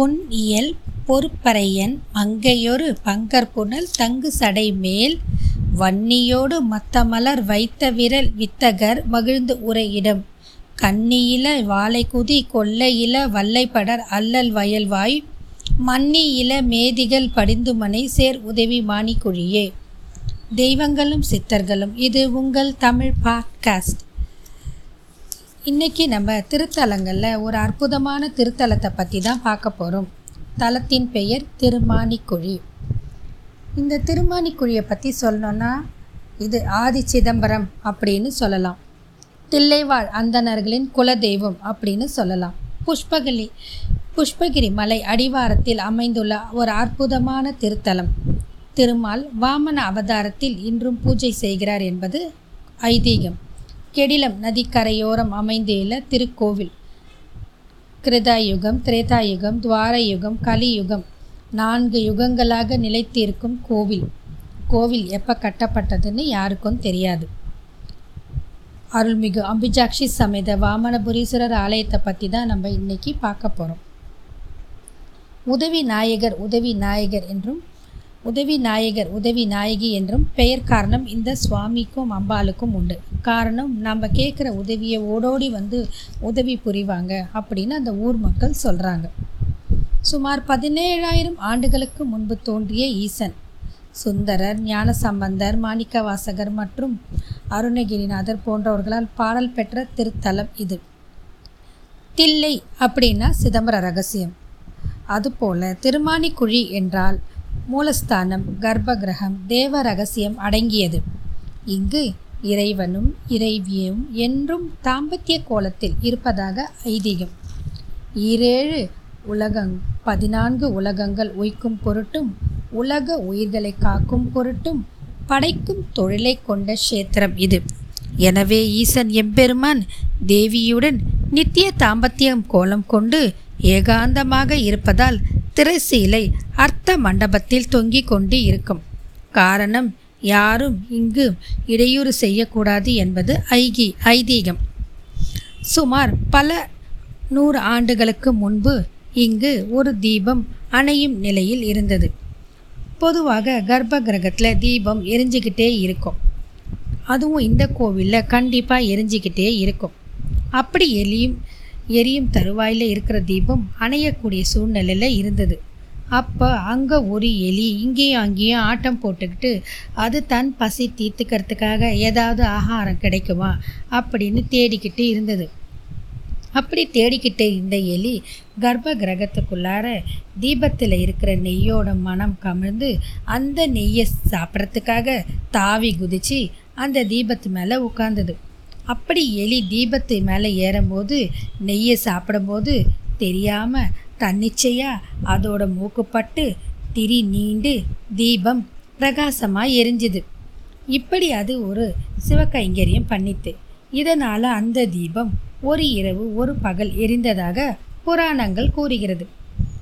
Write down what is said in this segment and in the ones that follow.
பொன் இயல் பொறுப்பறையன் மங்கையொரு பங்கர்புனல் தங்கு சடை மேல் வன்னியோடு மத்தமலர் வைத்த விரல் வித்தகர் மகிழ்ந்து உரையிடம் கன்னியில வாழைக்குதி கொல்லையில வல்லைப்படர் அல்லல் வயல்வாய் மன்னியில மேதிகள் படிந்துமனை சேர் உதவி மாணிக்குழியே தெய்வங்களும் சித்தர்களும் இது உங்கள் தமிழ் பாட்காஸ்ட். இன்னைக்கு நம்ம திருத்தலங்களில் ஒரு அற்புதமான திருத்தலத்தை பற்றி தான் பார்க்க போகிறோம் தலத்தின் பெயர் திருமானிக்குழி. இந்த திருமானிக்குழியை பற்றி சொல்லணுன்னா இது ஆதி சிதம்பரம் அப்படின்னு சொல்லலாம். தில்லைவாழ் அந்தணர்களின் குலதெய்வம் அப்படின்னு சொல்லலாம். புஷ்பகிரி புஷ்பகிரி மலை அடிவாரத்தில் அமைந்துள்ள ஒரு அற்புதமான திருத்தலம். திருமால் வாமன அவதாரத்தில் இன்றும் பூஜை செய்கிறார் என்பது ஐதீகம். கெடிலம் நதிக்கரையோரம் அமைந்துள்ள திருக்கோவில். கிருதாயுகம் திரேதாயுகம் துவாரயுகம் கலியுகம் நான்கு யுகங்களாக நிலைத்திருக்கும் கோவில். கோவில் எப்போ கட்டப்பட்டதுன்னு யாருக்கும் தெரியாது. அருள்மிகு அம்பிஜாக்ஷி சமேத வாமனபுரீஸ்வரர் ஆலயத்தை பற்றி தான் நம்ம இன்னைக்கு பார்க்க போகிறோம் உதவி நாயகர் உதவி நாயகர் என்றும் உதவி நாயகர் உதவி நாயகி என்றும் பெயர் காரணம் இந்த சுவாமிக்கும் அம்பாளுக்கும் உண்டு. காரணம் நம்ம கேட்குற உதவியை ஓடோடி வந்து உதவி புரிவாங்க அப்படின்னு அந்த ஊர் மக்கள் சொல்கிறாங்க சுமார் பதினேழாயிரம் ஆண்டுகளுக்கு முன்பு தோன்றிய ஈசன் சுந்தரர் ஞானசம்பந்தர் மாணிக்கவாசகர் மற்றும் அருணகிரிநாதர் போன்றவர்களால் பாடல் பெற்ற திருத்தலம் இது. தில்லை அப்படின்னா சிதம்பர ரகசியம். அதுபோல திருமானிக்குழி என்றால் மூலஸ்தானம் கர்ப்பகிரகம் தேவ ரகசியம் அடங்கியது. இங்கு இறைவனும் இறைவியும் என்றும் தாம்பத்திய கோலத்தில் இருப்பதாக ஐதீகம். ஈரேழு உலகங் பதினான்கு உலகங்கள் உய்க்கும் பொருட்டும் உலக உயிர்களை காக்கும் பொருட்டும் படைக்கும் தொழிலை கொண்ட க்ஷேத்திரம் இது. எனவே ஈசன் எம்பெருமான் தேவியுடன் நித்திய தாம்பத்தியம் கோலம் கொண்டு ஏகாந்தமாக இருப்பதால் திரைசீலை அர்த்த மண்டபத்தில் தொங்கிக் கொண்டு இருக்கும் காரணம் யாரும் இங்கு இடையூறு செய்யக்கூடாது என்பது ஐகி ஐதீகம். சுமார் பல நூறு ஆண்டுகளுக்கு முன்பு இங்கு ஒரு தீபம் அணையும் நிலையில் இருந்தது. பொதுவாக கர்ப்ப கிரகத்தில் தீபம் எரிஞ்சிக்கிட்டே இருக்கும். அதுவும் இந்த கோவிலில் கண்டிப்பாக எரிஞ்சிக்கிட்டே இருக்கும். அப்படி எரியும் எரியும் தருவாயில் இருக்கிற தீபம் அணையக்கூடிய சூழ்நிலையில் இருந்தது. அப்போ அங்கே ஒரு எலி இங்கேயும் அங்கேயும் ஆட்டம் போட்டுக்கிட்டு அது தன் பசி தீர்த்துக்கிறதுக்காக ஏதாவது ஆகாரம் கிடைக்குமா அப்படின்னு தேடிக்கிட்டு இருந்தது. அப்படி தேடிக்கிட்டு இந்த எலி கர்ப்ப கிரகத்துக்குள்ளார தீபத்தில் இருக்கிற நெய்யோட மனம் கமிழ்ந்து அந்த நெய்யை சாப்பிட்றதுக்காக தாவி குதிச்சு அந்த தீபத்து மேலே உட்காந்தது அப்படி எலி தீபத்து மேலே ஏறும்போது நெய்யை சாப்பிடும்போது தெரியாமல் தன்னிச்சையாக அதோட மூக்குப்பட்டு திரி நீண்டு தீபம் பிரகாசமாக எரிஞ்சுது. இப்படி அது ஒரு சிவகைங்கரியம் பண்ணித்து இதனால் அந்த தீபம் ஒரு இரவு ஒரு பகல் எரிந்ததாக புராணங்கள் கூறுகிறது.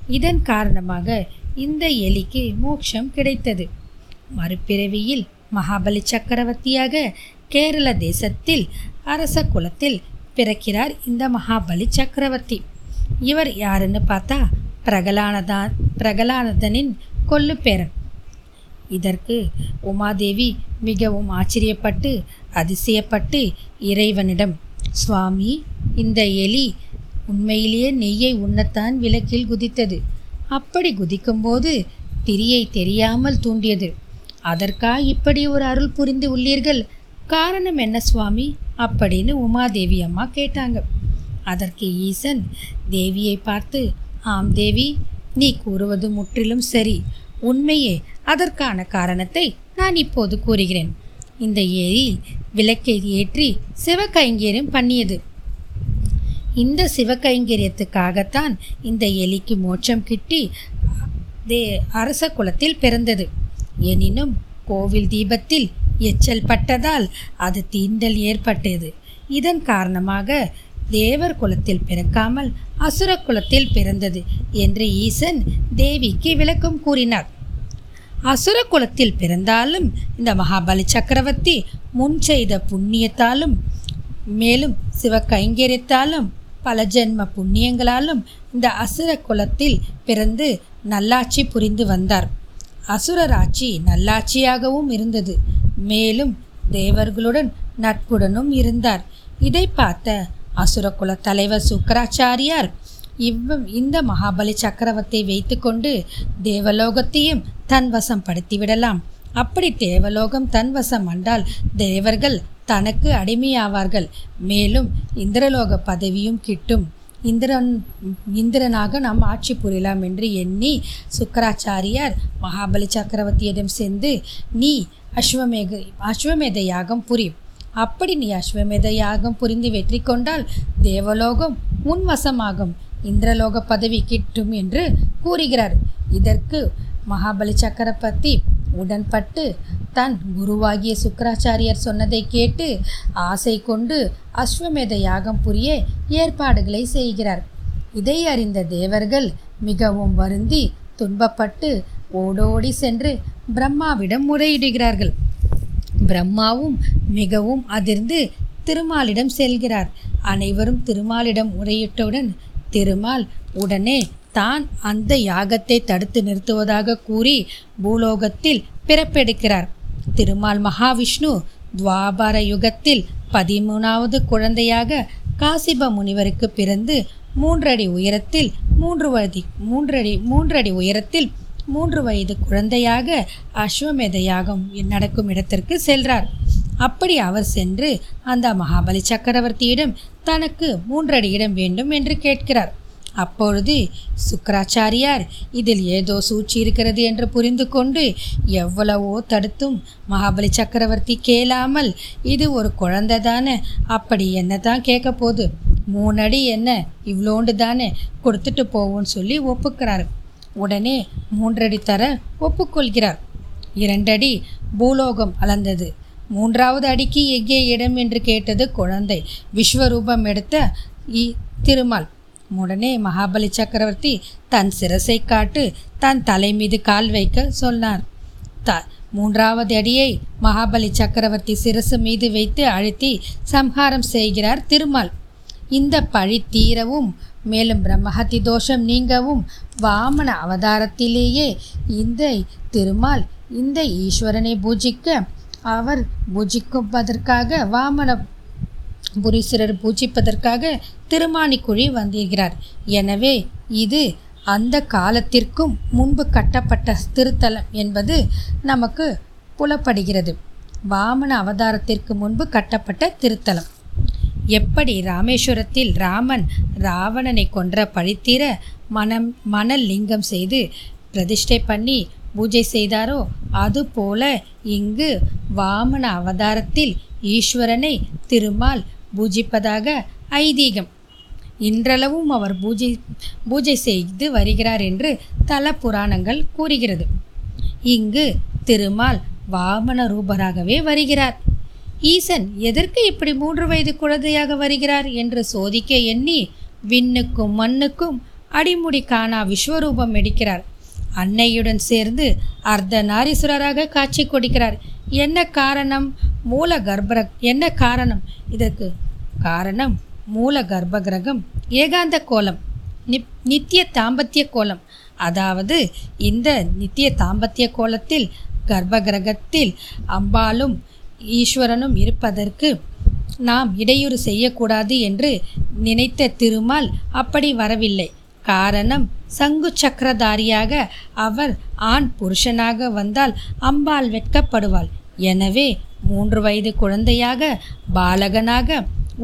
இதன் காரணமாக இந்த எலிக்கு மோட்சம் கிடைத்தது. மறுபிறவியில் மகாபலி சக்கரவர்த்தியாக கேரள தேசத்தில் அரச குலத்தில் பிறக்கிறார் இந்த மகாபலி சக்கரவர்த்தி. இவர் யாருன்னு பார்த்தா பிரகலானதான் பிரகலானதனின் கொல்லு பேரன். இதற்கு உமாதேவி மிகவும் ஆச்சரியப்பட்டு அதிசயப்பட்டு இறைவனிடம் சுவாமி இந்த எலி உண்மையிலேயே நெய்யை உண்ணத்தான் விளக்கில் குதித்தது. அப்படி குதிக்கும்போது திரியை தெரியாமல் தூண்டியது. அதற்கா இப்படி ஒரு அருள் புரிந்து உள்ளீர்கள்? காரணம் என்ன சுவாமி? அப்படின்னு உமாதேவி அம்மா கேட்டாங்க. அதற்கு ஈசன் தேவியை பார்த்து ஆம் தேவி நீ கூறுவது முற்றிலும் சரி. உண்மையே அதற்கான காரணத்தை நான் இப்போது கூறுகிறேன். இந்த ஏரி விளக்கை ஏற்றி சிவகைங்கரியம் பண்ணியது. இந்த சிவகைங்கரியத்துக்காகத்தான் இந்த எலிக்கு மோட்சம் கிட்டி தே அரச குலத்தில் பிறந்தது. எனினும் கோவில் தீபத்தில் எச்சல் பட்டதால் அது தீண்டல் ஏற்பட்டது. இதன் காரணமாக தேவர் குலத்தில் பிறக்காமல் அசுர குலத்தில் பிறந்தது என்று ஈசன் தேவிக்கு விளக்கம் கூறினார். அசுர குலத்தில் பிறந்தாலும் இந்த மகாபலி சக்கரவர்த்தி முன் செய்த புண்ணியத்தாலும் மேலும் சிவ கைங்கரியத்தாலும் பல ஜென்ம புண்ணியங்களாலும் இந்த அசுர குலத்தில் பிறந்து நல்லாட்சி புரிந்து வந்தார். அசுரராட்சி நல்லாட்சியாகவும் இருந்தது. மேலும் தேவர்களுடன் நட்புடனும் இருந்தார். இதை பார்த்த அசுரகுல தலைவர் சுக்கராச்சாரியார் இவ் இந்த மகாபலி சக்கரவர்த்தியை வைத்துக்கொண்டு தேவலோகத்தையும் தன் வசம் படுத்திவிடலாம். அப்படி தேவலோகம் தன் வசம் வந்தால் தேவர்கள் தனக்கு அடிமையாவார்கள். மேலும் இந்திரலோக பதவியும் கிட்டும். இந்திரன் இந்திரனாக நாம் ஆட்சி புரியலாம் என்று எண்ணி சுக்கராச்சாரியார் மகாபலி சக்கரவர்த்தியிடம் சென்று நீ அஸ்வமேக அஸ்வமேத யாகம் புரியும். அப்படி நீ அஸ்வமேத யாகம் புரிந்து வெற்றி கொண்டால் தேவலோகம் உன் வசமாகும் இந்திரலோக பதவி கிட்டும் என்று கூறுகிறார். இதற்கு மகாபலி சக்கரவர்த்தி உடன்பட்டு தன் குருவாகிய சுக்கராச்சாரியர் சொன்னதை கேட்டு ஆசை கொண்டு அஸ்வமேத யாகம் புரிய ஏற்பாடுகளை செய்கிறார். இதை அறிந்த தேவர்கள் மிகவும் வருந்தி துன்பப்பட்டு ஓடோடி சென்று பிரம்மாவிடம் முறையிடுகிறார்கள். பிரம்மாவும் மிகவும் அதிர்ந்து திருமாலிடம் செல்கிறார். அனைவரும் திருமாலிடம் முறையிட்டவுடன் திருமால் உடனே தான் அந்த யாகத்தை தடுத்து நிறுத்துவதாக கூறி பூலோகத்தில் பிறப்பெடுக்கிறார். திருமால் மகாவிஷ்ணு துவாபர யுகத்தில் பதிமூணாவது குழந்தையாக காசிப முனிவருக்கு பிறந்து மூன்றடி உயரத்தில் மூன்று வயது மூன்றடி மூன்றடி உயரத்தில் மூன்று வயது குழந்தையாக அஸ்வமேத யாகம் நடக்கும் இடத்திற்கு செல்றார். அப்படி அவர் சென்று அந்த மகாபலி சக்கரவர்த்தியிடம் தனக்கு மூன்றடி இடம் வேண்டும் என்று கேட்கிறார். அப்பொழுது சுக்கராச்சாரியார் இதில் ஏதோ சூழ்ச்சி இருக்கிறது என்று புரிந்து கொண்டு எவ்வளவோ தடுத்தும் மகாபலி சக்கரவர்த்தி கேளாமல் இது ஒரு குழந்தை தானே அப்படி என்ன தான் கேட்க போகுது மூணடி என்ன? இவ்வளோண்டு தானே? கொடுத்துட்டு போவோன்னு சொல்லி ஒப்புக்கிறார். உடனே மூன்றடி தர ஒப்புக்கொள்கிறார். இரண்டடி பூலோகம் அளந்தது. மூன்றாவது அடிக்கு எங்கே இடம் என்று கேட்டது குழந்தை. விஸ்வரூபம் எடுத்த இ திருமால். உடனே மகாபலி சக்கரவர்த்தி தன் சிரசை காட்டு தன் தலை மீது கால் வைக்க சொன்னார். த மூன்றாவது அடியை மகாபலி சக்கரவர்த்தி சிரசு மீது வைத்து அழுத்தி சம்ஹாரம் செய்கிறார் திருமால். இந்த பழி தீரவும் மேலும் பிரம்மஹத்தி தோஷம் நீங்கவும் வாமன அவதாரத்திலேயே இந்த திருமால் இந்த ஈஸ்வரனை பூஜிக்க அவர் பூஜிக்குவதற்காக வாமன புரீஸ்வரர் பூஜிப்பதற்காக திருமானிக்குழி வந்திருக்கிறார். எனவே இது அந்த காலத்திற்கும் முன்பு கட்டப்பட்ட திருத்தலம் என்பது நமக்கு புலப்படுகிறது. வாமன அவதாரத்திற்கு முன்பு கட்டப்பட்ட திருத்தலம். எப்படி ராமேஸ்வரத்தில் ராமன் ராவணனை கொன்ற பழித்தீர மனம் மணல் லிங்கம் செய்து பிரதிஷ்டை பண்ணி பூஜை செய்தாரோ அதுபோல இங்கு வாமன அவதாரத்தில் ஈஸ்வரனை திருமால் பூஜிப்பதாக ஐதீகம். இன்றளவும் அவர் பூஜை பூஜை செய்து வருகிறார் என்று தல புராணங்கள் கூறுகிறது. இங்கு திருமால் வாமன ரூபராகவே வருகிறார். ஈசன் எதற்கு இப்படி மூன்று வயது குழந்தையாக வருகிறார் என்று சோதிக்க எண்ணி விண்ணுக்கும் மண்ணுக்கும் அடிமுடி காணா விஸ்வரூபம் எடுக்கிறார். அன்னையுடன் சேர்ந்து அர்த்த நாரீஸ்வரராக காட்சி கொடுக்கிறார். என்ன காரணம்? மூல கர்ப்ப என்ன காரணம்? இதற்கு காரணம் மூல கர்ப்ப கிரகம் ஏகாந்த கோலம் நிப் நித்திய தாம்பத்திய கோலம். அதாவது இந்த நித்திய தாம்பத்திய கோலத்தில் கர்ப்ப கிரகத்தில் அம்பாலும் ஈஸ்வரனும் இருப்பதற்கு நாம் இடையூறு செய்யக்கூடாது என்று நினைத்த திருமால் அப்படி வரவில்லை. காரணம் சங்கு சக்கரதாரியாக அவர் ஆண் புருஷனாக வந்தால் அம்பாள் வெட்கப்படுவாள். எனவே மூன்று வயது குழந்தையாக பாலகனாக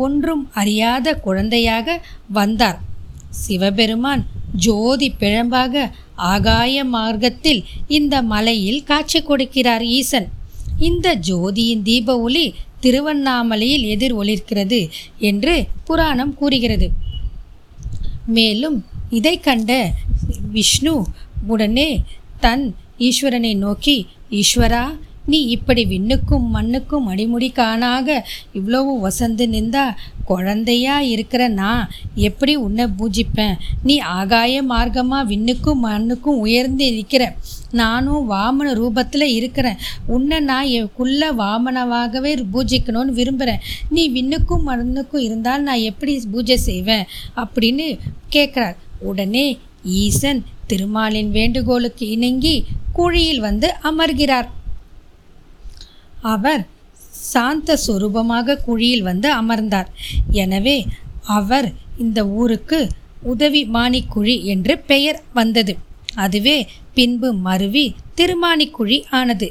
ஒன்றும் அறியாத குழந்தையாக வந்தார். சிவபெருமான் ஜோதி பிழம்பாக ஆகாய மார்க்கத்தில் இந்த மலையில் காட்சி கொடுக்கிறார் ஈசன். இந்த ஜோதியின் தீப ஒளி திருவண்ணாமலையில் எதிர் ஒளிர்கிறது என்று புராணம் கூறுகிறது. மேலும் இதை கண்ட விஷ்ணு உடனே தன் ஈஸ்வரனை நோக்கி ஈஸ்வரா நீ இப்படி விண்ணுக்கும் மண்ணுக்கும் அடிமுடி காணாக இவ்வளவு வசந்து நின்றா குழந்தையா இருக்கிற நான் எப்படி உன்னை பூஜிப்பேன்? நீ ஆகாய மார்க்கமாக விண்ணுக்கும் மண்ணுக்கும் உயர்ந்து இருக்கிற நானும் வாமன ரூபத்தில் இருக்கிறேன். உன்னை நான் எக்குள்ள வாமனவாகவே பூஜிக்கணும்னு விரும்புகிறேன் நீ விண்ணுக்கும் மண்ணுக்கும் இருந்தால் நான் எப்படி பூஜை செய்வேன்? அப்படின்னு கேட்குறார் உடனே ஈசன் திருமாலின் வேண்டுகோளுக்கு இணங்கி குழியில் வந்து அமர்கிறார். அவர் சாந்த சுரூபமாக குழியில் வந்து அமர்ந்தார். எனவே அவர் இந்த ஊருக்கு உதவி மாணிக்குழி என்று பெயர் வந்தது. அதுவே பின்பு மருவி திருமாணிக்குழி ஆனது.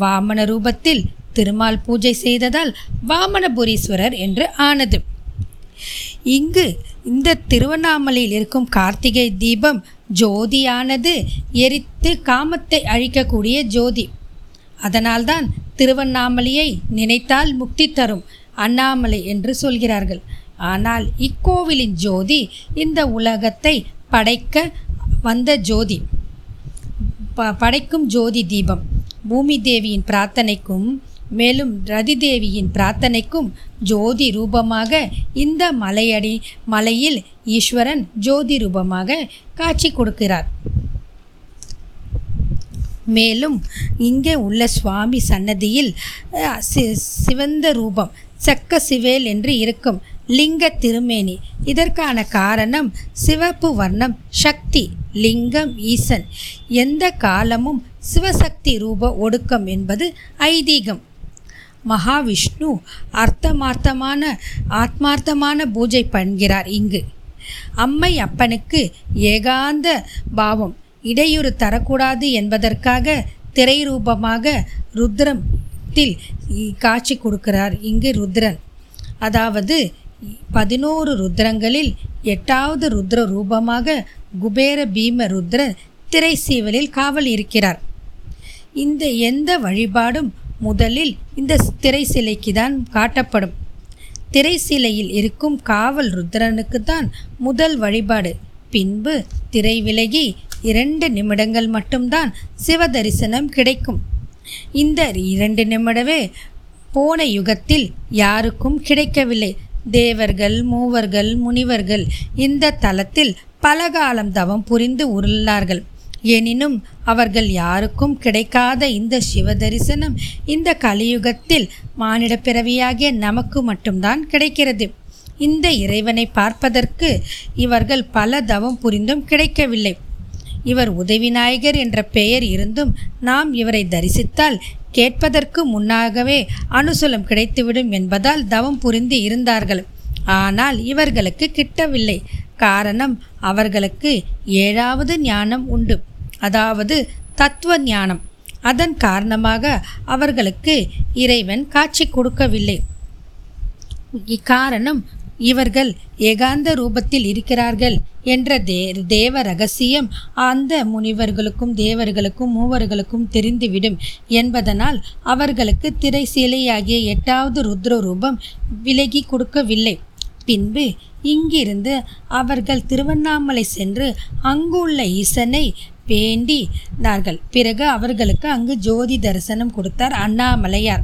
வாமன ரூபத்தில் திருமால் பூஜை செய்ததால் வாமனபுரீஸ்வரர் என்று ஆனது. இங்கு இந்த திருவண்ணாமலையில் இருக்கும் கார்த்திகை தீபம் ஜோதியானது எரித்து காமத்தை அழிக்கக்கூடிய ஜோதி. அதனால்தான் திருவண்ணாமலையை நினைத்தால் முக்தி தரும் அண்ணாமலை என்று சொல்கிறார்கள். ஆனால் இக்கோவிலின் ஜோதி இந்த உலகத்தை படைக்க வந்த ஜோதி ப படைக்கும் ஜோதி தீபம். பூமி தேவியின் பிரார்த்தனைக்கும் மேலும் ரதி தேவியின் பிரார்த்தனைக்கும் ஜோதி ரூபமாக இந்த மலையடி மலையில் ஈஸ்வரன் ஜோதி ரூபமாக காட்சி கொடுக்கிறார். மேலும் இங்கே உள்ள சுவாமி சன்னதியில் சி- சிவந்த ரூபம் சக்க சிவேல் என்று இருக்கும் லிங்க திருமேனி. இதற்கான காரணம் சிவப்பு வர்ணம் சக்தி லிங்கம் ஈசன். எந்த காலமும் சிவசக்தி ரூப ஒடுக்கம் என்பது ஐதீகம். மகாவிஷ்ணு அர்த்தமார்த்தமான ஆத்மார்த்தமான பூஜை பண்ணுகிறார் இங்கு. அம்மை அப்பனுக்கு ஏகாந்த பாவம் இடையூறு தரக்கூடாது என்பதற்காக திரை ரூபமாக ருத்ரத்தில் காட்சி கொடுக்கிறார். இங்கு ருத்ரன். அதாவது பதினோரு ருத்ரங்களில் எட்டாவது ருத்ர ரூபமாக குபேர பீம ருத்ரன் திரை சீவலில் காவல் இருக்கிறார். இந்த எந்த வழிபாடும் முதலில் இந்த திரை சிலைக்கு தான் காட்டப்படும். திரை சிலையில் இருக்கும் காவல் ருத்ரனுக்கு தான் முதல் வழிபாடு. பின்பு திரை விலகி இரண்டு நிமிடங்கள் மட்டும்தான் சிவ தரிசனம் கிடைக்கும். இந்த இரண்டு நிமிடமே போன யுகத்தில் யாருக்கும் கிடைக்கவில்லை. தேவர்கள் மூவர்கள் முனிவர்கள் இந்த தலத்தில் பல காலம் தவம் புரிந்து உருள்ளார்கள் எனினும் அவர்கள் யாருக்கும் கிடைக்காத இந்த சிவ தரிசனம் இந்த கலியுகத்தில் மானிட பிறவியாகிய நமக்கு மட்டும்தான் கிடைக்கிறது. இந்த இறைவனை பார்ப்பதற்கு இவர்கள் பல தவம் புரிந்தும் கிடைக்கவில்லை. இவர் உதவிநாயகர் என்ற பெயர் இருந்தும் நாம் இவரை தரிசித்தால் கேட்பதற்கு முன்னாகவே அனுசூலம் கிடைத்துவிடும் என்பதால் தவம் புரிந்து இருந்தார்கள். ஆனால் இவர்களுக்கு கிட்டவில்லை. காரணம் அவர்களுக்கு ஏழாவது ஞானம் உண்டு. அதாவது தத்துவ ஞானம். அதன் காரணமாக அவர்களுக்கு இறைவன் காட்சி கொடுக்கவில்லை. இக்காரணம் இவர்கள் ஏகாந்த ரூபத்தில் இருக்கிறார்கள் என்ற தே தேவ ரகசியம் அந்த முனிவர்களுக்கும் தேவர்களுக்கும் மூவர்களுக்கும் தெரிந்துவிடும் என்பதனால் அவர்களுக்கு திரை சிலையாகிய எட்டாவது ருத்ர ரூபம் விலகி கொடுக்கவில்லை. பின்பு இங்கிருந்து அவர்கள் திருவண்ணாமலை சென்று அங்குள்ள ஈசனை வேண்டினார்கள் பிறகு அவர்களுக்கு அங்கு ஜோதி தரிசனம் கொடுத்தார் அண்ணாமலையார்.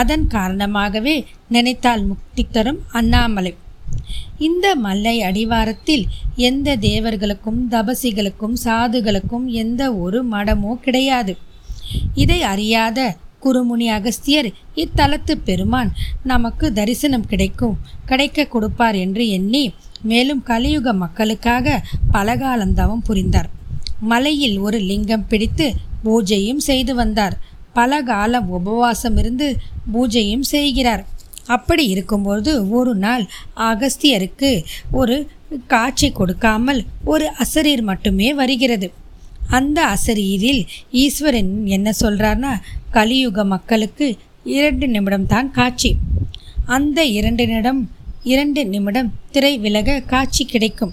அதன் காரணமாகவே நினைத்தால் முக்தி தரும் அண்ணாமலை. இந்த மலை அடிவாரத்தில் எந்த தேவர்களுக்கும் தபசிகளுக்கும் சாதுகளுக்கும் எந்த ஒரு மடமோ கிடையாது. இதை அறியாத குருமுனி அகஸ்தியர் இத்தலத்து பெருமான் நமக்கு தரிசனம் கிடைக்கும் கிடைக்க கொடுப்பார் என்று எண்ணி மேலும் கலியுக மக்களுக்காக பலகாலம் தவம் புரிந்தார். மலையில் ஒரு லிங்கம் பிடித்து பூஜையும் செய்து வந்தார். பல காலம் உபவாசம் இருந்து பூஜையும் செய்கிறார். அப்படி இருக்கும்போது ஒரு நாள் அகஸ்தியருக்கு ஒரு காட்சி கொடுக்காமல் ஒரு அசரீர் மட்டுமே வருகிறது. அந்த அசரீரில் ஈஸ்வரன் என்ன சொல்கிறார்னா கலியுக மக்களுக்கு இரண்டு நிமிடம் தான் காட்சி. அந்த இரண்டு நிமிடம் இரண்டு நிமிடம் திரை விலக காட்சி கிடைக்கும்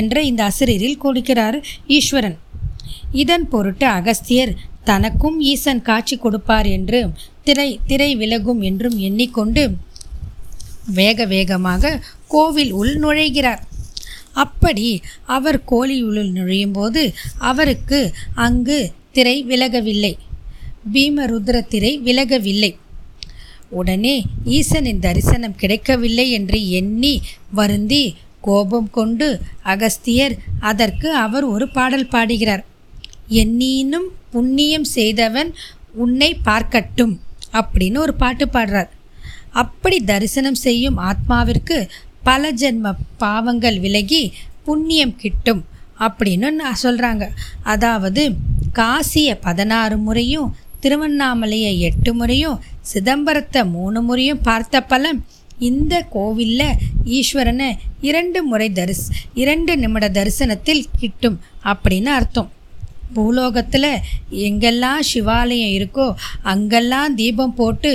என்ற இந்த அசரீரில் கொடுக்கிறார் ஈஸ்வரன். இதன் பொருட்டு அகஸ்தியர் தனக்கும் ஈசன் காட்சி கொடுப்பார் என்று திரை திரை விலகும் என்றும் எண்ணிக்கொண்டு வேக வேகமாக கோவில் உள் நுழைகிறார். அப்படி அவர் கோழியுள் நுழையும்போது அவருக்கு அங்கு திரை விலகவில்லை. பீமருத்ர திரை விலகவில்லை. உடனே ஈசனின் தரிசனம் கிடைக்கவில்லை என்று எண்ணி வருந்தி கோபம் கொண்டு அகஸ்தியர் அதற்கு அவர் ஒரு பாடல் பாடுகிறார். எண்ணினும் புண்ணியம் செய்தவன் உன்னை பார்க்கட்டும் அப்படின்னு ஒரு பாட்டு பாடுறார். அப்படி தரிசனம் செய்யும் ஆத்மாவிற்கு பல ஜென்ம பாவங்கள் விலகி புண்ணியம் கிட்டும் அப்படின்னு நான் சொல்கிறாங்க அதாவது காசியை பதினாறு முறையும் திருவண்ணாமலையை எட்டு முறையும் சிதம்பரத்தை மூணு முறையும் பார்த்த பலன் இந்த கோவிலில் ஈஸ்வரனை இரண்டு முறை தரிஸ் இரண்டு நிமிட தரிசனத்தில் கிட்டும் அப்படின்னு அர்த்தம். பூலோகத்தில் எங்கெல்லாம் சிவாலயம் இருக்கோ அங்கெல்லாம் தீபம் போட்டு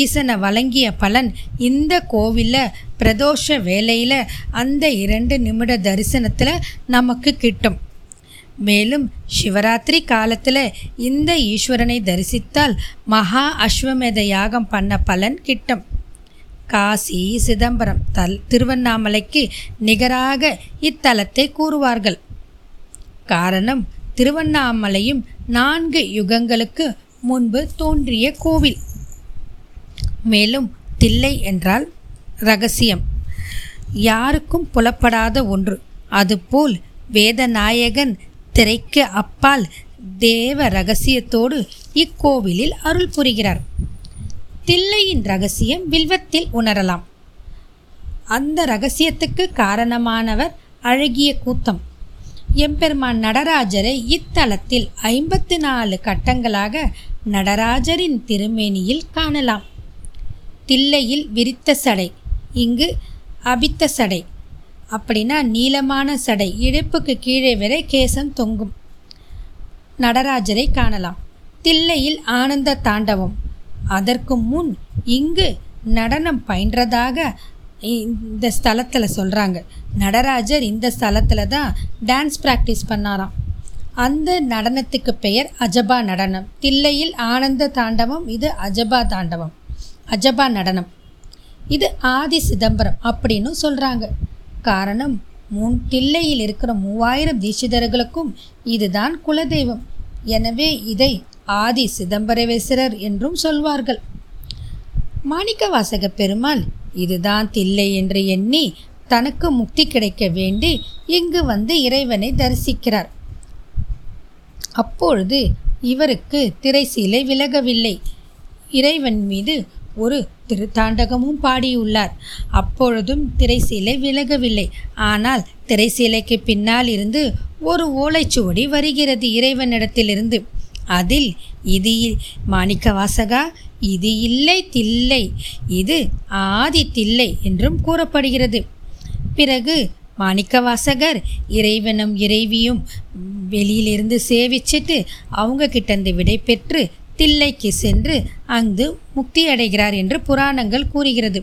ஈசனை வழங்கிய பலன் இந்த கோவிலில் பிரதோஷ வேலையில் அந்த இரண்டு நிமிட தரிசனத்தில் நமக்கு கிட்டும். மேலும் சிவராத்திரி காலத்தில் இந்த ஈஸ்வரனை தரிசித்தால் மகா அஸ்வமேத யாகம் பண்ண பலன் கிட்டும். காசி சிதம்பரம் தல் திருவண்ணாமலைக்கு நிகராக இத்தலத்தை கூறுவார்கள். காரணம் திருவண்ணாமலையும் நான்கு யுகங்களுக்கு முன்பு தோன்றிய கோவில். மேலும் தில்லை என்றால் ரகசியம். யாருக்கும் புலப்படாத ஒன்று. அதுபோல் வேதநாயகன் திரைக்கு அப்பால் தேவ ரகசியத்தோடு இக்கோவிலில் அருள் புரிகிறார். தில்லையின் ரகசியம் வில்வத்தில் உணரலாம். அந்த ரகசியத்துக்கு காரணமானவர் அழகிய கூத்தம். எம்பெருமான் நடராஜரை இத்தலத்தில் ஐம்பத்து நாலு கட்டங்களாக நடராஜரின் திருமேனியில் காணலாம். தில்லையில் விரித்த சடை இங்கு அபித்த சடை. அப்படின்னா நீளமான சடை இடுப்புக்கு கீழே வரை கேசம் தொங்கும். நடராஜரை காணலாம். தில்லையில் ஆனந்த தாண்டவம். அதற்கு முன் இங்கு நடனம் பயின்றதாக இந்த ஸ்தலத்தில் சொல்கிறாங்க நடராஜர் இந்த ஸ்தலத்தில் தான் டான்ஸ் ப்ராக்டிஸ் பண்ணாராம். அந்த நடனத்துக்கு பெயர் அஜபா நடனம். தில்லையில் ஆனந்த தாண்டவம் இது அஜபா தாண்டவம். அஜபா நடனம். இது ஆதி சிதம்பரம் அப்படின்னு சொல்கிறாங்க காரணம் முன் தில்லையில் இருக்கிற மூவாயிரம் தீட்சிதர்களுக்கும் இதுதான் குலதெய்வம். எனவே இதை ஆதி சிதம்பரவேசரர் என்றும் சொல்வார்கள். மாணிக்கவாசக பெருமாள் இதுதான் தில்லை என்று எண்ணி தனக்கு முக்தி கிடைக்க வேண்டி இங்கு வந்து இறைவனை தரிசிக்கிறார். அப்பொழுது இவருக்கு திரைசீலை விலகவில்லை. இறைவன் மீது ஒரு திருத்தாண்டகமும் பாடியுள்ளார். அப்பொழுதும் திரைசீலை விலகவில்லை. ஆனால் திரைசீலைக்கு பின்னால் இருந்து ஒரு ஓலைச்சுவடி வருகிறது இறைவனிடத்திலிருந்து. அதில் இது மாணிக்க வாசகா இது இல்லை தில்லை இது ஆதி தில்லை என்றும் கூறப்படுகிறது. பிறகு மாணிக்கவாசகர் இறைவனும் இறைவியும் வெளியிலிருந்து சேவிச்சிட்டு அவங்க கிட்டந்து விடை பெற்று தில்லைக்கு சென்று அங்கு முக்தி அடைகிறார் என்று புராணங்கள் கூறுகிறது.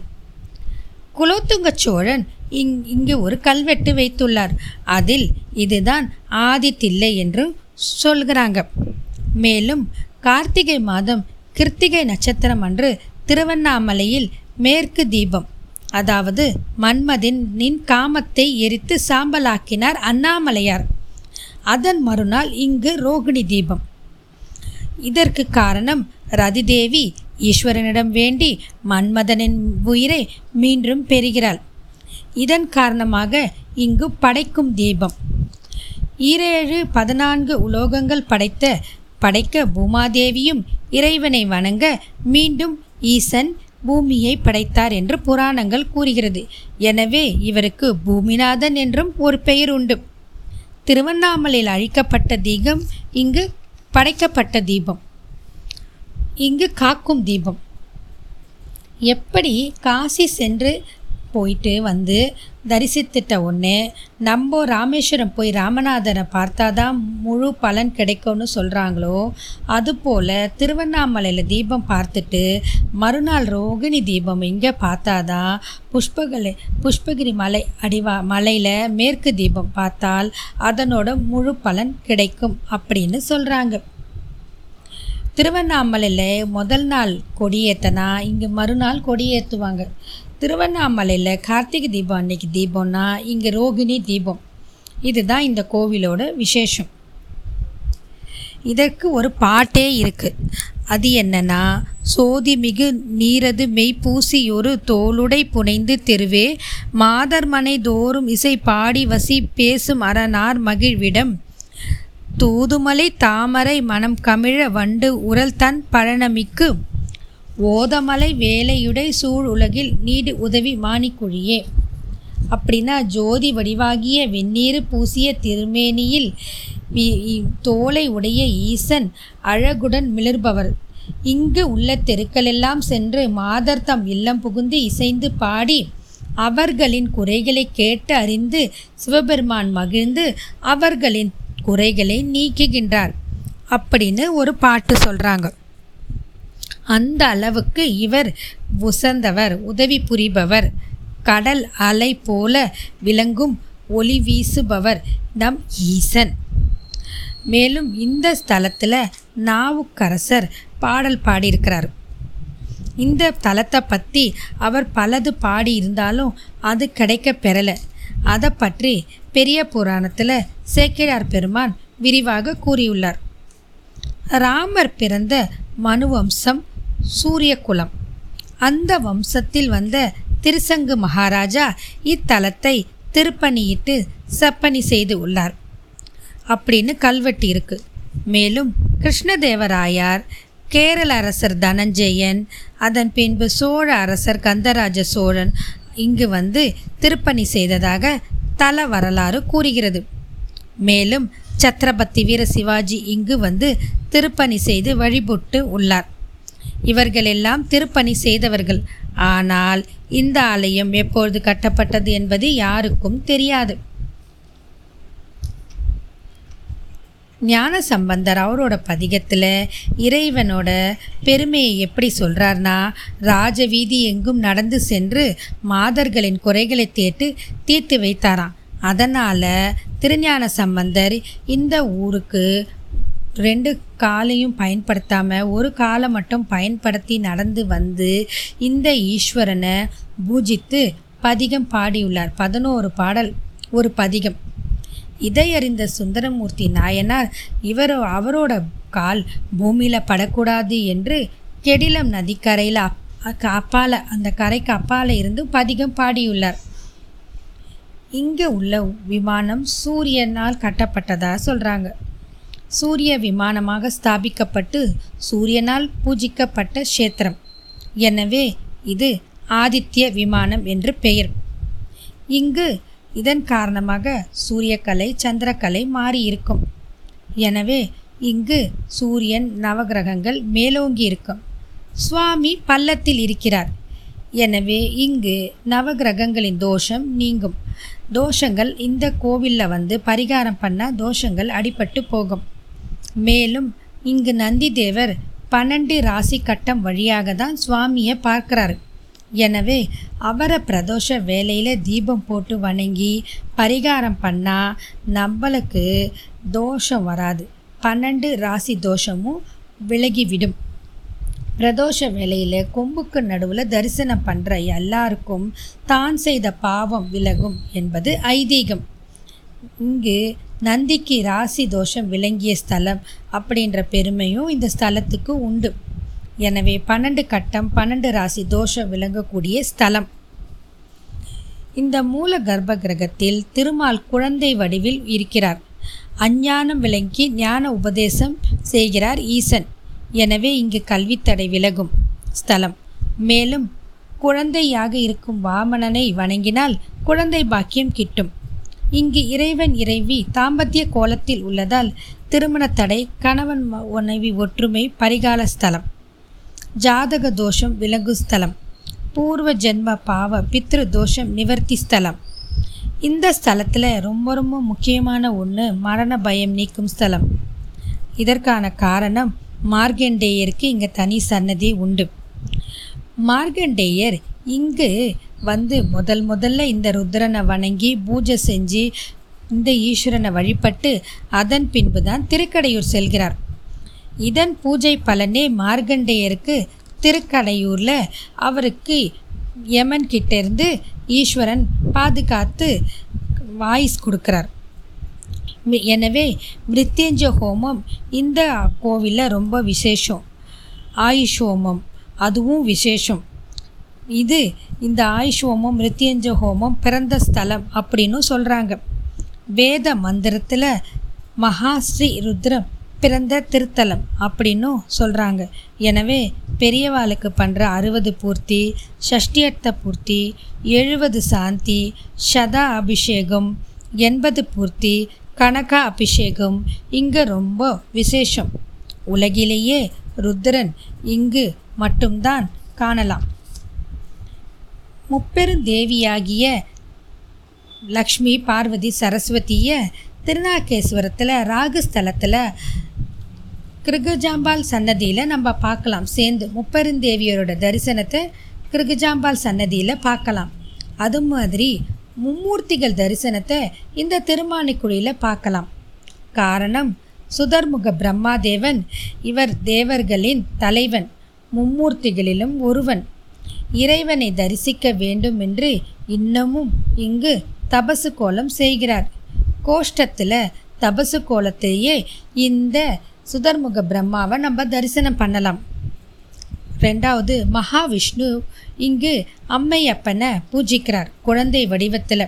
குலோத்துங்க சோழன் இங் இங்கு ஒரு கல்வெட்டு வைத்துள்ளார். அதில் இதுதான் ஆதி தில்லை என்றும் சொல்கிறாங்க. மேலும் கார்த்திகை மாதம் கிருத்திகை நட்சத்திரம் அன்று திருவண்ணாமலையில் மேற்கு தீபம். அதாவது மன்மதின் நின் காமத்தை எரித்து சாம்பலாக்கினார் அண்ணாமலையார். அதன் மறுநாள் இங்கு ரோகிணி தீபம். இதற்கு காரணம் ரதிதேவி ஈஸ்வரனிடம் வேண்டி மன்மதனின் உயிரை மீண்டும் பெறுகிறாள். இதன் காரணமாக இங்கு படைக்கும் தீபம். ஈரேழு பதினான்கு உலோகங்கள் படைத்த படைக்க பூமாதேவியும் இறைவனை வணங்க மீண்டும் ஈசன் பூமியை படைத்தார் என்று புராணங்கள் கூறுகிறது. எனவே இவருக்கு பூமிநாதன் என்றும் ஒரு பெயர் உண்டு. திருவண்ணாமலையில் அழிக்கப்பட்ட தீபம் இங்கு படைக்கப்பட்ட தீபம். இங்கு காக்கும் தீபம். எப்படி காசி சென்று போயிட்டு வந்து தரிசித்துட்ட உடனே நம்ம ராமேஸ்வரம் போய் ராமநாதனை பார்த்தா தான் முழு பலன் கிடைக்கும்னு சொல்கிறாங்களோ அதுபோல் திருவண்ணாமலையில் தீபம் பார்த்துட்டு மறுநாள் ரோகிணி தீபம் இங்கே பார்த்தா தான் புஷ்பகலை புஷ்பகிரி மலை அடிவா மலையில் மேற்கு தீபம் பார்த்தால் அதனோட முழு பலன் கிடைக்கும் அப்படின்னு சொல்கிறாங்க திருவண்ணாமலையில் முதல் நாள் கொடியேற்றினா இங்கே மறுநாள் கொடியேற்றுவாங்க திருவண்ணாமலையில் கார்த்திகை தீபம் அன்னைக்கு தீபம்னா இங்கே ரோகிணி தீபம். இதுதான் இந்த கோவிலோட விசேஷம். இதற்கு ஒரு பாட்டே இருக்குது அது என்னன்னா சோதி மிகு நீரது மெய்ப்பூசியொரு தோளுடை புனைந்து தெருவே மாதர்மனை தோறும் இசை பாடி வசி பேசும் அரணார் மகிழ்விடம். தூதுமலை தாமரை மனம் கமிழ வண்டு உரல் தன் பழனமிக்கு ஓதமலை வேலையுடை சூழ் உலகில் நீடு உதவி மாணிக்குழியே. அப்படின்னா ஜோதி வடிவாகிய வெந்நீர் பூசிய திருமேனியில் தோலை உடைய ஈசன் அழகுடன் மிளர்பவர். இங்கு உள்ள தெருக்களெல்லாம் சென்று மாதர் தம் இல்லம் புகுந்து இசைந்து பாடி அவர்களின் குறைகளை கேட்டு அறிந்து சிவபெருமான் மகிழ்ந்து அவர்களின் குறைகளை நீக்குகின்றார். அப்படின்னு ஒரு பாட்டு சொல்கிறாங்க அந்த அளவுக்கு இவர் உசந்தவர் உதவி புரிபவர் கடல் அலை போல விளங்கும் ஒளி வீசுபவர் நம் ஈசன். மேலும் இந்த ஸ்தலத்தில் நாவுக்கரசர் பாடல் பாடியிருக்கிறார். இந்த தலத்தை பற்றி அவர் பலது பாடியிருந்தாலும் அது கிடைக்க பெறலை. அதை பற்றி பெரிய புராணத்தில் சேக்கிழார் பெருமான் விரிவாக கூறியுள்ளார். ராமர் பிறந்த மனு வம்சம் சூரியகுலம். அந்த வம்சத்தில் வந்த திருசங்கு மகாராஜா இத்தலத்தை திருப்பணியிட்டு செப்பனி செய்து உள்ளார். அப்படின்னு கல்வெட்டு இருக்கு. மேலும் கிருஷ்ணதேவராயார் கேரள அரசர் தனஞ்சயன் அதன் பின்பு சோழ அரசர் கந்தராஜ சோழன் இங்கு வந்து திருப்பணி செய்ததாக தல வரலாறு கூறுகிறது. மேலும் சத்ரபதி வீர சிவாஜி இங்கு வந்து திருப்பணி செய்து வழிபட்டு உள்ளார். இவர்களெல்லாம் திருப்பணி செய்தவர்கள். ஆனால் இந்த ஆலயம் எப்பொழுது கட்டப்பட்டது என்பது யாருக்கும் தெரியாது. ஞான சம்பந்தர் அவரோட பதிகத்தில் இறைவனோட பெருமையை எப்படி சொல்கிறார்னா ராஜவீதி எங்கும் நடந்து சென்று மாதர்களின் குறைகளை தேட்டு தீர்த்து வைத்தாராம். அதனால் திருஞான சம்பந்தர் இந்த ஊருக்கு ரெண்டு காலையும் பயன்படுத்தாமல் ஒரு காலை மட்டும் பயன்படுத்தி நடந்து வந்து இந்த ஈஸ்வரனை பூஜித்து பதிகம் பாடியுள்ளார். பதினோரு பாடல் ஒரு பதிகம். இதையறிந்த சுந்தரமூர்த்தி நாயனார் இவர் அவரோட கால் பூமியில் படக்கூடாது என்று கெடிலம் நதிக்கரையில் அப் அப்பால அந்த கரைக்கு அப்பால இருந்து பதிகம் பாடியுள்ளார். இங்கே உள்ள விமானம் சூரியனால் கட்டப்பட்டதாக சொல்கிறாங்க சூரிய விமானமாக ஸ்தாபிக்கப்பட்டு சூரியனால் பூஜிக்கப்பட்ட க்ஷேத்திரம். எனவே இது ஆதித்ய விமானம் என்று பெயர். இங்கு இதன் காரணமாக சூரியக்கலை சந்திரக்கலை மாறி இருக்கும் எனவே இங்கு சூரியன் நவகிரகங்கள் மேலோங்கி இருக்கும் சுவாமி பள்ளத்தில் இருக்கிறார். எனவே இங்கு நவகிரகங்களின் தோஷம் நீங்கும். தோஷங்கள் இந்த கோவிலில் வந்து பரிகாரம் பண்ண தோஷங்கள் அடிபட்டு போகும். மேலும் இங்கு நந்தி தேவர் பன்னெண்டு ராசி கட்டம் வழியாக தான் சுவாமியை பார்க்கிறாரு. எனவே அவரை பிரதோஷ வேலையில் தீபம் போட்டு வணங்கி பரிகாரம் பண்ணால் நம்மளுக்கு தோஷம் வராது. பன்னெண்டு ராசி தோஷமும் விலகிவிடும். பிரதோஷ வேலையில் கொம்புக்கு நடுவில் தரிசனம் பண்ணுற எல்லாருக்கும் தான் செய்த பாவம் விலகும் என்பது ஐதீகம். இங்கு நந்திக்கு ராசி தோஷம் விளங்கிய ஸ்தலம் அப்படின்ற பெருமையும் இந்த ஸ்தலத்துக்கு உண்டு. எனவே பன்னெண்டு கட்டம் பன்னெண்டு ராசி தோஷம் விளங்கக்கூடிய ஸ்தலம். இந்த மூல கர்ப்ப கிரகத்தில் திருமால் குழந்தை வடிவில் இருக்கிறார். அஞ்ஞானம் விளங்கி ஞான உபதேசம் செய்கிறார் ஈசன். எனவே இங்கு கல்வித்தடை விலகும் ஸ்தலம். மேலும் குழந்தையாக இருக்கும் வாமனனை வணங்கினால் குழந்தை பாக்கியம் கிட்டும். இங்கு இறைவன் இறைவி தாம்பத்திய கோலத்தில் உள்ளதால் திருமண தடை கணவன் மனைவி ஒற்றுமை பரிகால ஸ்தலம். ஜாதக தோஷம் விலங்கு ஸ்தலம். பூர்வ ஜென்ம பாவ பித்ரு தோஷம் நிவர்த்தி ஸ்தலம். இந்த ஸ்தலத்தில் ரொம்ப ரொம்ப முக்கியமான ஒன்று மரண பயம் நீக்கும் ஸ்தலம். இதற்கான காரணம் மார்கண்டேயருக்கு இங்கே தனி சன்னதி உண்டு. மார்கண்டேயர் இங்கு வந்து முதல் முதல்ல இந்த ருத்ரனை வணங்கி பூஜை செஞ்சு இந்த ஈஸ்வரனை வழிபட்டு அதன் பின்பு தான் திருக்கடையூர் செல்கிறார். இதன் பூஜை பலனே மார்கண்டேயருக்கு திருக்கடையூரில் அவருக்கு யமன் கிட்டேருந்து ஈஸ்வரன் பாதுகாத்து வாய்ஸ் கொடுக்குறார். எனவே மிருத்யஞ்ச ஹோமம் இந்த கோவிலில் ரொம்ப விசேஷம். ஆயுஷ் ஹோமம் அதுவும் விசேஷம். இது இந்த ஆயுஷ் ஹோமம் மிருத்யஞ்ச ஹோமம் பிறந்த ஸ்தலம் அப்படின்னு சொல்கிறாங்க வேத மந்திரத்தில் மகாஸ்ரீ ருத்ரம் பிறந்த திருத்தலம் அப்படின்னும் சொல்கிறாங்க எனவே பெரியவாளுக்கு பண்ணுற அறுபது பூர்த்தி ஷஷ்டியர்த்த பூர்த்தி எழுபது சாந்தி சதா அபிஷேகம் எண்பது பூர்த்தி கனகா அபிஷேகம் இங்கே ரொம்ப விசேஷம். உலகிலேயே ருத்ரன் இங்கு மட்டும்தான் காணலாம். முப்பெருந்தேவியாகிய லக்ஷ்மி பார்வதி சரஸ்வதியை திருநாகேஸ்வரத்தில் ராகுஸ்தலத்தில் கிருகஜாம்பால் சன்னதியில் நம்ம பார்க்கலாம். சேர்ந்து முப்பெருந்தேவியரோட தரிசனத்தை கிருகஜாம்பால் சன்னதியில் பார்க்கலாம். அது மாதிரி மும்மூர்த்திகள் தரிசனத்தை இந்த திருமானிக்குழியில் பார்க்கலாம். காரணம் சுதர்முக பிரம்மாதேவன் இவர் தேவர்களின் தலைவன் மும்மூர்த்திகளிலும் ஒருவன். இறைவனை தரிசிக்க வேண்டும் என்று இன்னமும் இங்கு தபசு கோலம் செய்கிறார். கோஷ்டத்தில் தபசு கோலத்தையே இந்த சுதர்முக பிரம்மாவை நம்ம தரிசனம் பண்ணலாம். ரெண்டாவது மகாவிஷ்ணு இங்கு அம்மையப்பனை பூஜிக்கிறார் குழந்தை வடிவத்தில்.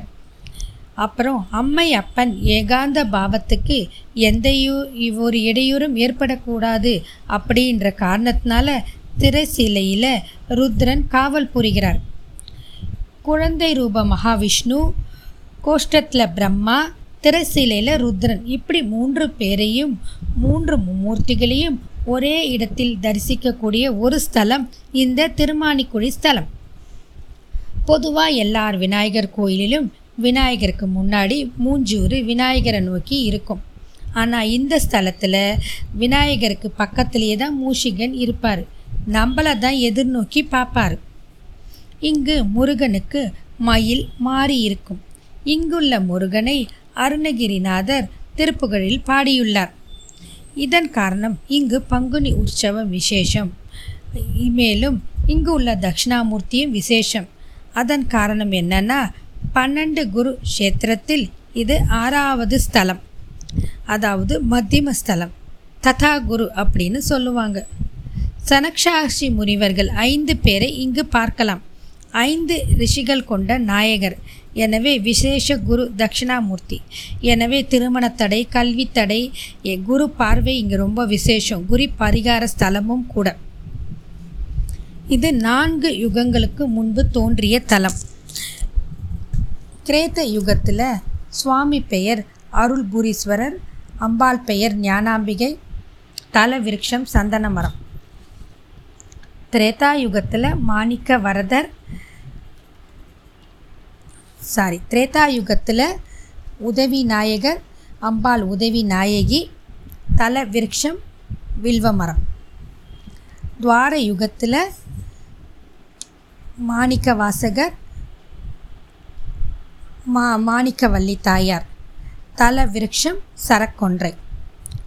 அப்புறம் அம்மையப்பன் ஏகாந்த பாவத்துக்கு எந்தையோ ஒரு இடையூறும் ஏற்படக்கூடாது அப்படின்ற காரணத்தினால திரைசீலையில் ருத்ரன் காவல் புரிகிறார். குழந்தை ரூப மகாவிஷ்ணு கோஷ்டத்தில் பிரம்மா திரைசீலையில் ருத்ரன். இப்படி மூன்று பேரையும் மூன்று மூர்த்திகளையும் ஒரே இடத்தில் தரிசிக்கக்கூடிய ஒரு ஸ்தலம் இந்த திருமானிக்குழி ஸ்தலம். பொதுவாக எல்லார் விநாயகர் கோயிலிலும் விநாயகருக்கு முன்னாடி மூஞ்சூறு விநாயகரை நோக்கி இருக்கும். ஆனால் இந்த ஸ்தலத்தில் விநாயகருக்கு பக்கத்திலேயே தான் மூஷிகன் இருப்பார். நம்மளை தான் எதிர்நோக்கி பார்ப்பார். இங்கு முருகனுக்கு மயில் மாறி இருக்கும் இங்குள்ள முருகனை அருணகிரிநாதர் திருப்புகழில் பாடியுள்ளார். இதன் காரணம் இங்கு பங்குனி உற்சவம் விசேஷம். மேலும் இங்கு உள்ள தட்சிணாமூர்த்தியும் விசேஷம். அதன் காரணம் என்னன்னா பன்னெண்டு குரு கஷேத்திரத்தில் இது ஆறாவது ஸ்தலம். அதாவது மத்தியம ஸ்தலம் ததா குரு அப்படின்னு சொல்லுவாங்க. சனக்ஷாஷி முனிவர்கள் ஐந்து பேரை இங்கு பார்க்கலாம். ஐந்து ரிஷிகள் கொண்ட நாயகர். எனவே விசேஷ குரு தட்சிணாமூர்த்தி. எனவே திருமணத்தடை கல்வித்தடை எ- குரு பார்வை இங்கே ரொம்ப விசேஷம். குரு பரிகார ஸ்தலமும் கூட. இது நான்கு யுகங்களுக்கு முன்பு தோன்றிய தலம். கிரேத்த யுகத்தில் சுவாமி பெயர் அருள்புரீஸ்வரர் அம்பாள் பெயர் ஞானாம்பிகை தல விருட்சம் சந்தன மரம். த்ரேதாயுகத்தில் மாணிக்க வரதர் சாரி திரேதா யுகத்தில் உதவி நாயகர் அம்பாள் உதவி நாயகி தல விருட்சம் வில்வமரம் துவார யுகத்தில் மாணிக்க வாசகர் மா மாணிக்கவல்லி தாயார் தல விருட்சம் சரக்கொன்றை.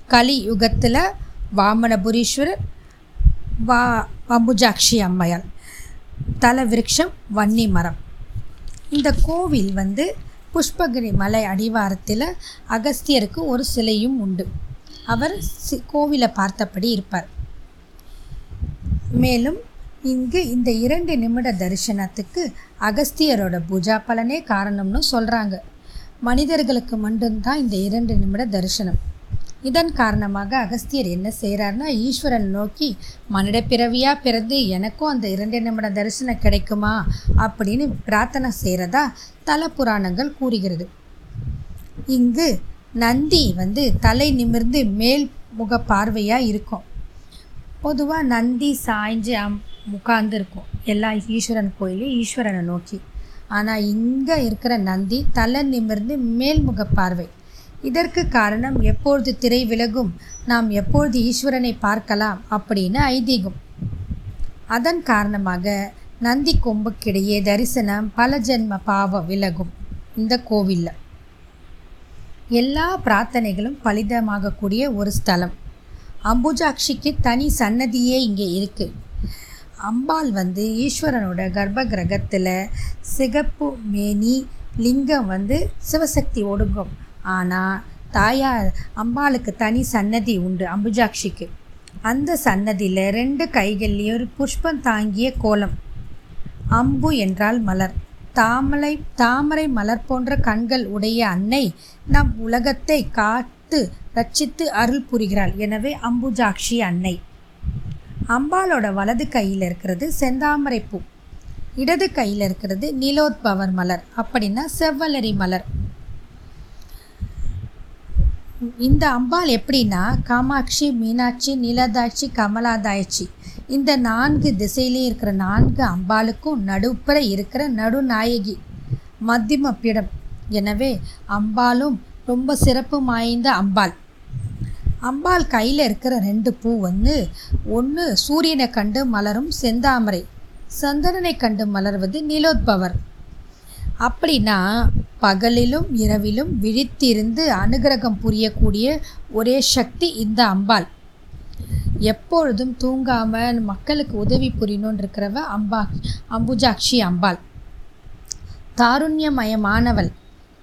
கலி யுகத்தில் வாமனபுரீஸ்வரர் வா அம்புஜாக்ஷி அம்மையார். தல விருட்சம் வன்னி மரம் இந்த கோவில் வந்து புஷ்பகிரி மலை அடிவாரத்தில் அகஸ்தியருக்கு ஒரு சிலையும் உண்டு. அவர் சி- கோவிலை பார்த்தபடி இருப்பார். மேலும் இங்கு இந்த இரண்டு நிமிட தரிசனத்துக்கு அகஸ்தியரோட பூஜா பலனே காரணம்னு சொல்கிறாங்க மனிதர்களுக்கு மட்டும்தான் இந்த இரண்டு நிமிட தரிசனம். இதன் காரணமாக அகஸ்தியர் என்ன செய்கிறாருன்னா ஈஸ்வரன் நோக்கி மனித பிறவியாக பிறந்து எனக்கும் அந்த இரண்டு நிமிட தரிசனம் கிடைக்குமா அப்படின்னு பிரார்த்தனை செய்கிறதா தல புராணங்கள் கூறுகிறது. இங்கு நந்தி வந்து தலை நிமிர்ந்து மேல் முக பார்வையாக இருக்கும். பொதுவாக நந்தி சாய்ஞ்சு உட்கார்ந்து இருக்கும் எல்லா ஈஸ்வரன் கோயிலையும் ஈஸ்வரனை நோக்கி. ஆனால் இங்கே இருக்கிற நந்தி தலை நிமிர்ந்து மேல்முக பார்வை. இதற்கு காரணம் எப்பொழுது திரை விலகும்? நாம் எப்பொழுது ஈஸ்வரனை பார்க்கலாம்? அப்படின்னு ஐதீகம். அதன் காரணமாக நந்தி கொம்புக்கிடையே தரிசனம் பல ஜென்ம பாவம் விலகும் இந்த கோவிலில். எல்லா பிரார்த்தனைகளும் பலிதமாகக்கூடிய ஒரு ஸ்தலம். அம்புஜாக்ஷிக்கு தனி சன்னதியே இங்கே இருக்குது அம்பாள் வந்து ஈஸ்வரனோட கர்ப்ப கிரகத்தில் சிகப்பு மேனி லிங்கம் வந்து சிவசக்தி ஒடுங்கும். ஆனால் தாயார் அம்பாளுக்கு தனி சன்னதி உண்டு அம்புஜாக்ஷிக்கு. அந்த சன்னதியில் ரெண்டு கைகள்லேயும் ஒரு புஷ்பம் தாங்கிய கோலம். அம்பு என்றால் மலர். தாமரை தாமரை மலர் போன்ற கண்கள் உடைய அன்னை நம் உலகத்தை காத்து ரட்சித்து அருள் புரிகிறாள். எனவே அம்புஜாக்ஷி அன்னை. அம்பாளோட வலது கையில் இருக்கிறது செந்தாமரை பூ. இடது கையில் இருக்கிறது நிலோத்பவர் மலர். அப்படின்னா செவ்வலரி மலர். இந்த அம்பாள் எப்படின்னா காமாட்சி மீனாட்சி நீலதாட்சி கமலாதாய்ச்சி இந்த நான்கு திசையிலையும் இருக்கிற நான்கு அம்பாளுக்கும் நடுப்புற இருக்கிற நடுநாயகி மத்தியம பீடம். எனவே அம்பாலும் ரொம்ப சிறப்பு வாய்ந்த அம்பாள். அம்பாள் கையில் இருக்கிற ரெண்டு பூ வந்து ஒன்று சூரியனை கண்டு மலரும் செந்தாமரை. சந்திரனை கண்டு மலர்வது நீலோத்பவர். அப்படின்னா பகலிலும் இரவிலும் விழித்திருந்து அனுகிரகம் புரியக்கூடிய ஒரே சக்தி இந்த அம்பாள். எப்பொழுதும் தூங்காமல் மக்களுக்கு உதவி புரியணும்னு இருக்கிறவ அம்பா அம்புஜாக்ஷி அம்பாள். தாருண்யமயமானவள்.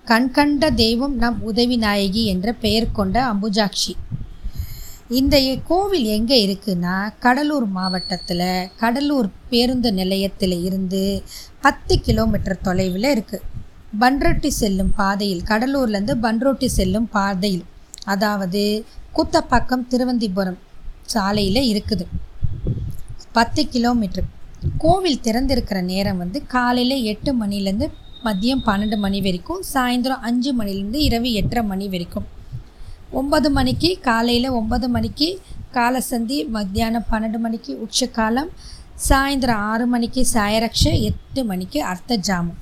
கண்கண்ட தெய்வம் நம் உதவி நாயகி என்ற பெயர் கொண்ட அம்புஜாக்ஷி. இந்த கோவில் எங்கே இருக்குன்னா கடலூர் மாவட்டத்தில் கடலூர் பேருந்து நிலையத்தில் இருந்து பத்து கிலோமீட்டர் தொலைவில் இருக்குது பன்ரொட்டி செல்லும் பாதையில் கடலூர்லேருந்து பன்ரொட்டி செல்லும் பாதையில் அதாவது குத்தப்பாக்கம் திருவந்திபுரம் சாலையில் இருக்குது. பத்து கிலோமீட்டர். கோவில் திறந்திருக்கிற நேரம் வந்து காலையில் எட்டு மணிலேருந்து மதியம் பன்னெண்டு மணி வரைக்கும் சாயந்தரம் அஞ்சு மணிலேருந்து இரவு எட்டரை மணி வரைக்கும். ஒம்பது மணிக்கு காலையில் ஒம்பது மணிக்கு காலசந்தி மத்தியானம் பன்னெண்டு மணிக்கு உச்சகாலம் சாயந்தரம் ஆறு மணிக்கு சாயரக்ஷ எட்டு மணிக்கு அர்த்த ஜாமம்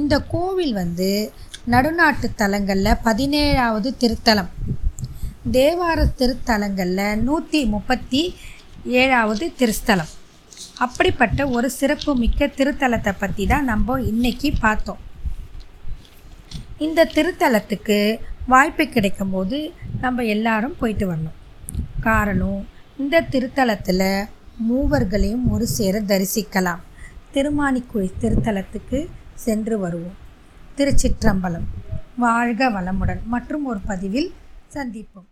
இந்த கோவில் வந்து நடுநாட்டு தலங்களில் பதினேழாவது திருத்தலம். தேவார திருத்தலங்களில் நூற்றி முப்பத்தி ஏழாவது திருஸ்தலம். அப்படிப்பட்ட ஒரு சிறப்பு மிக்க திருத்தலத்தை பற்றி தான் நம்ம இன்னைக்கு பார்த்தோம். இந்த திருத்தலத்துக்கு வாய்ப்பு கிடைக்கும்போது நம்ம எல்லாரும் போயிட்டு வரணும். காரணம் இந்த திருத்தலத்தில் மூவர்களையும் ஒரு சேர தரிசிக்கலாம். திருமானிக்குழி திருத்தலத்துக்கு சென்று வருவோம். திருச்சிற்றம்பலம் வாழ்க வளமுடன். மற்றும் ஒரு பதிவில் சந்திப்போம்.